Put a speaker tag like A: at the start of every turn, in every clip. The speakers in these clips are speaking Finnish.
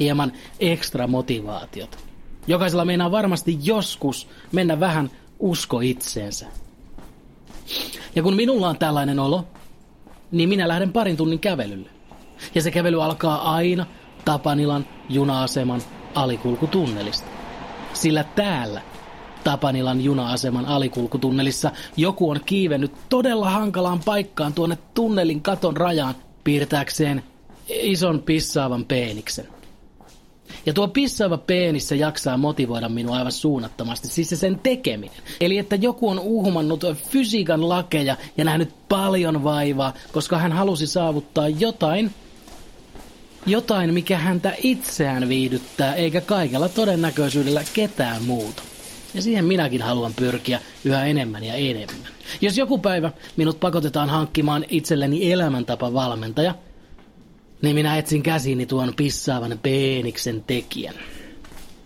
A: hieman ekstra motivaatiota. Jokaisella meinaa varmasti joskus mennä vähän usko itseensä. Ja kun minulla on tällainen olo, niin minä lähden parin tunnin kävelylle. Ja se kävely alkaa aina Tapanilan juna-aseman alikulkutunnelista. Sillä täällä Tapanilan juna-aseman alikulkutunnelissa joku on kiivennyt todella hankalaan paikkaan tuonne tunnelin katon rajaan piirtääkseen ison pissaavan peeniksen. Ja tuo pissaava peenissä jaksaa motivoida minua aivan suunnattomasti, siis se sen tekeminen. Eli että joku on uhmannut fysiikan lakeja ja nähnyt paljon vaivaa, koska hän halusi saavuttaa jotain, jotain mikä häntä itseään viihdyttää, eikä kaikella todennäköisyydellä ketään muuta. Ja siihen minäkin haluan pyrkiä yhä enemmän ja enemmän. Jos joku päivä minut pakotetaan hankkimaan itselleni elämäntapa valmentaja, niin minä etsin käsiini tuon pissaavan peeniksen tekijän.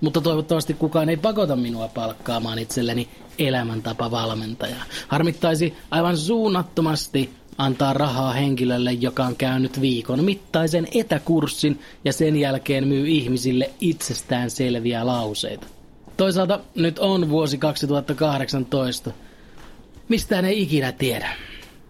A: Mutta toivottavasti kukaan ei pakota minua palkkaamaan itselleni elämäntapa valmentajaa. Harmittaisi aivan suunnattomasti antaa rahaa henkilölle, joka on käynyt viikon mittaisen etäkurssin ja sen jälkeen myy ihmisille itsestään selviä lauseita. Toisaalta nyt on vuosi 2018. Mistään ei ikinä tiedä.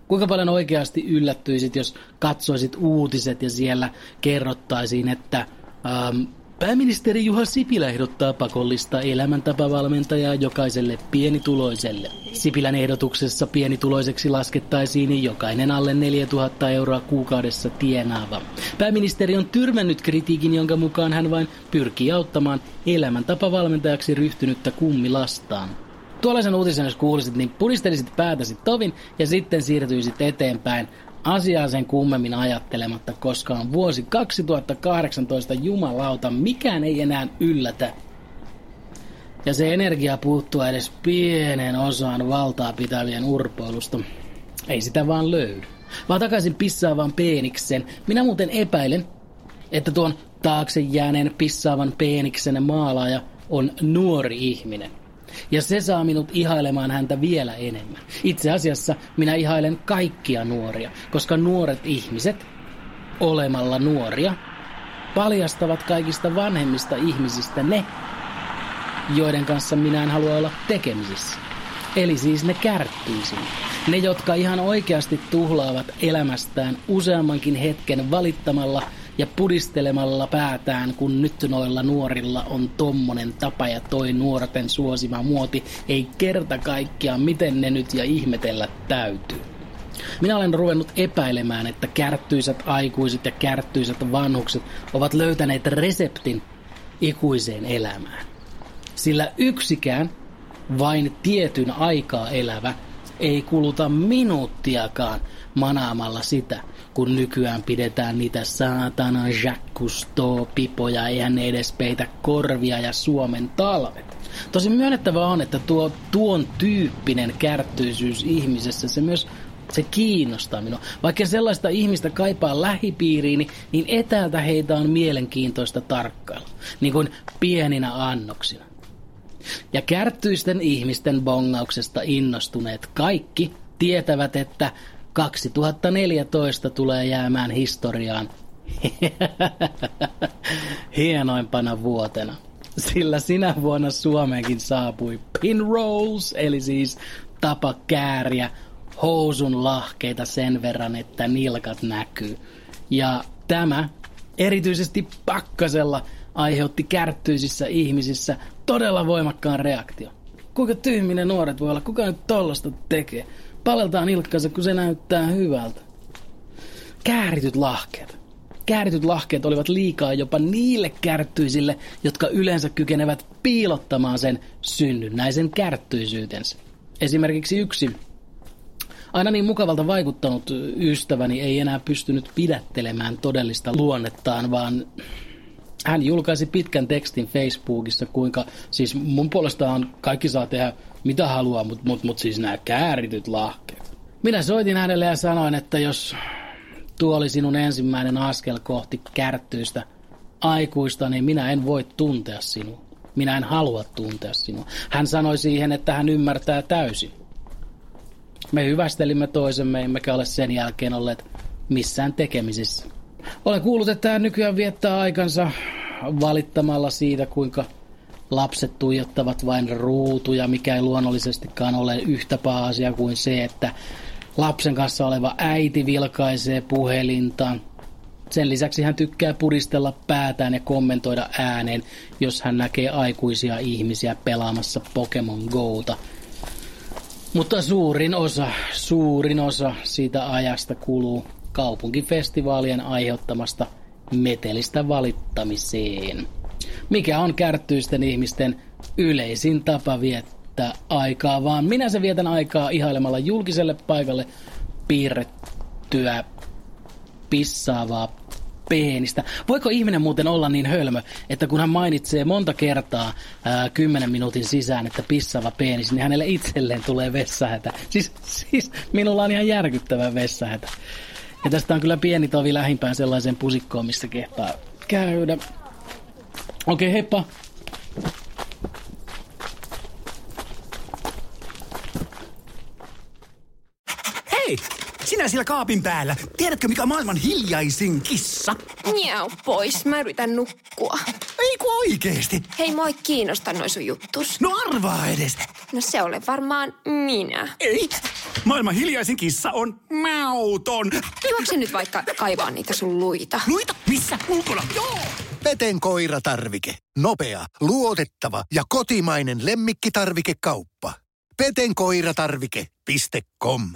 A: Kuinka paljon oikeasti yllättyisit, jos katsoisit uutiset ja siellä kerrottaisiin, että ähm, pääministeri Juha Sipilä ehdottaa pakollista elämäntapavalmentajaa jokaiselle pienituloiselle. Sipilän ehdotuksessa pienituloiseksi laskettaisiin jokainen alle 4000 euroa kuukaudessa tienaava. Pääministeri on tyrmännyt kritiikin, jonka mukaan hän vain pyrkii auttamaan elämäntapavalmentajaksi ryhtynyttä kummilastaan. Tuollaisen uutisen jos kuulisit, niin puristelisit päätäsi tovin ja sitten siirtyisit eteenpäin asiaa sen kummemmin ajattelematta, koska on vuosi 2018 jumalauta, mikään ei enää yllätä. Ja se energia puuttuu edes pienen osaan valtaa pitävien urpoilusta. Ei sitä vaan löydy. Vaan takaisin pissaavan peeniksen. Minä muuten epäilen, että tuon taakse jääneen pissaavan peeniksen maalaaja on nuori ihminen. Ja se saa minut ihailemaan häntä vielä enemmän. Itse asiassa minä ihailen kaikkia nuoria, koska nuoret ihmiset, olemalla nuoria, paljastavat kaikista vanhemmista ihmisistä ne, joiden kanssa minä en halua olla tekemisissä. Eli siis ne kärttyisin. Ne, jotka ihan oikeasti tuhlaavat elämästään useammankin hetken valittamalla – ja pudistelemalla päätään, kun nyt noilla nuorilla on tommonen tapa ja toi nuorten suosima muoti, ei kerta kaikkiaan miten ne nyt ja ihmetellä täytyy. Minä olen ruvennut epäilemään, että kärttyisät aikuiset ja kärttyisät vanhukset ovat löytäneet reseptin ikuiseen elämään. Sillä yksikään vain tietyn aikaa elävä ei kuluta minuuttiakaan manaamalla sitä, kun nykyään pidetään niitä saatana Jacques pipoja, eihän ne edes peitä korvia ja Suomen talvet. Tosi myönnettävä on, että tuo tuon tyyppinen kärttyisyys ihmisessä, se myös se kiinnostaa minua. Vaikka sellaista ihmistä kaipaa lähipiiriini, niin etäältä heitä on mielenkiintoista tarkkailla, niin kuin pieninä annoksina. Ja kärttyisten ihmisten bongauksesta innostuneet kaikki tietävät, että 2014 tulee jäämään historiaan hienoimpana vuotena. Sillä sinä vuonna Suomeenkin saapui pin rolls, eli siis tapa kääriä housun lahkeita sen verran, että nilkat näkyy. Ja tämä erityisesti pakkasella aiheutti kärttyisissä ihmisissä todella voimakkaan reaktio. Kuinka tyhminen nuoret voi olla, kuka nyt tollasta tekee? Paleltaa nilkkansa, kun se näyttää hyvältä. Käärityt lahkeet. Käärityt lahkeet olivat liikaa jopa niille kärttyisille, jotka yleensä kykenevät piilottamaan sen synnynnäisen kärttyisyytensä. Esimerkiksi yksi aina niin mukavalta vaikuttanut ystäväni ei enää pystynyt pidättelemään todellista luonnettaan, vaan hän julkaisi pitkän tekstin Facebookissa, kuinka siis mun puolestaan kaikki saa tehdä mitä haluaa, mutta mut, mut siis nämä käärityt lahkeet. Minä soitin hänelle ja sanoin, että jos tuo oli sinun ensimmäinen askel kohti kärttyistä aikuista, niin minä en voi tuntea sinua. Minä en halua tuntea sinua. Hän sanoi siihen, että hän ymmärtää täysin. Me hyvästelimme toisemme, emmekä ole sen jälkeen olleet missään tekemisissä. Olen kuullut, että hän nykyään viettää aikansa valittamalla siitä, kuinka lapset tuijottavat vain ruutuja, mikä ei luonnollisestikaan ole yhtä paha asia kuin se, että lapsen kanssa oleva äiti vilkaisee puhelinta. Sen lisäksi hän tykkää puristella päätään ja kommentoida ääneen, jos hän näkee aikuisia ihmisiä pelaamassa Pokemon Gota. Mutta suurin osa, suurin osa siitä ajasta kuluu kaupunkifestivaalien aiheuttamasta metelistä valittamiseen. Mikä on kärttyisten ihmisten yleisin tapa viettää aikaa, vaan minä se vietän aikaa ihailemalla julkiselle paikalle piirrettyä pissaavaa peenistä. Voiko ihminen muuten olla niin hölmö, että kun hän mainitsee monta kertaa ää, kymmenen minuutin sisään, että pissava peenis, niin hänelle itselleen tulee vessahätä. Siis, siis minulla on ihan järkyttävä vessahätä. Ja tästä on kyllä pieni tovi lähimpään sellaiseen pusikkoon, missä kehtaa käydä. Okei, okay, heippa.
B: Hei! Sinä siellä kaapin päällä. Tiedätkö, mikä on maailman hiljaisin kissa?
C: Miau pois, mä yritän nukkua.
B: Ei ku oikeesti.
C: Hei, moi kiinnosta noin sun juttus.
B: No arvaa edes.
C: No se ole varmaan minä.
B: Ei. Maailman hiljaisin kissa on mauton.
C: Juokse nyt vaikka kaivaa niitä sun luita.
B: Luita? Missä? Ulkona? Joo!
D: Peten koiratarvike. Nopea, luotettava ja kotimainen lemmikkitarvikekauppa. Petenkoiratarvike.com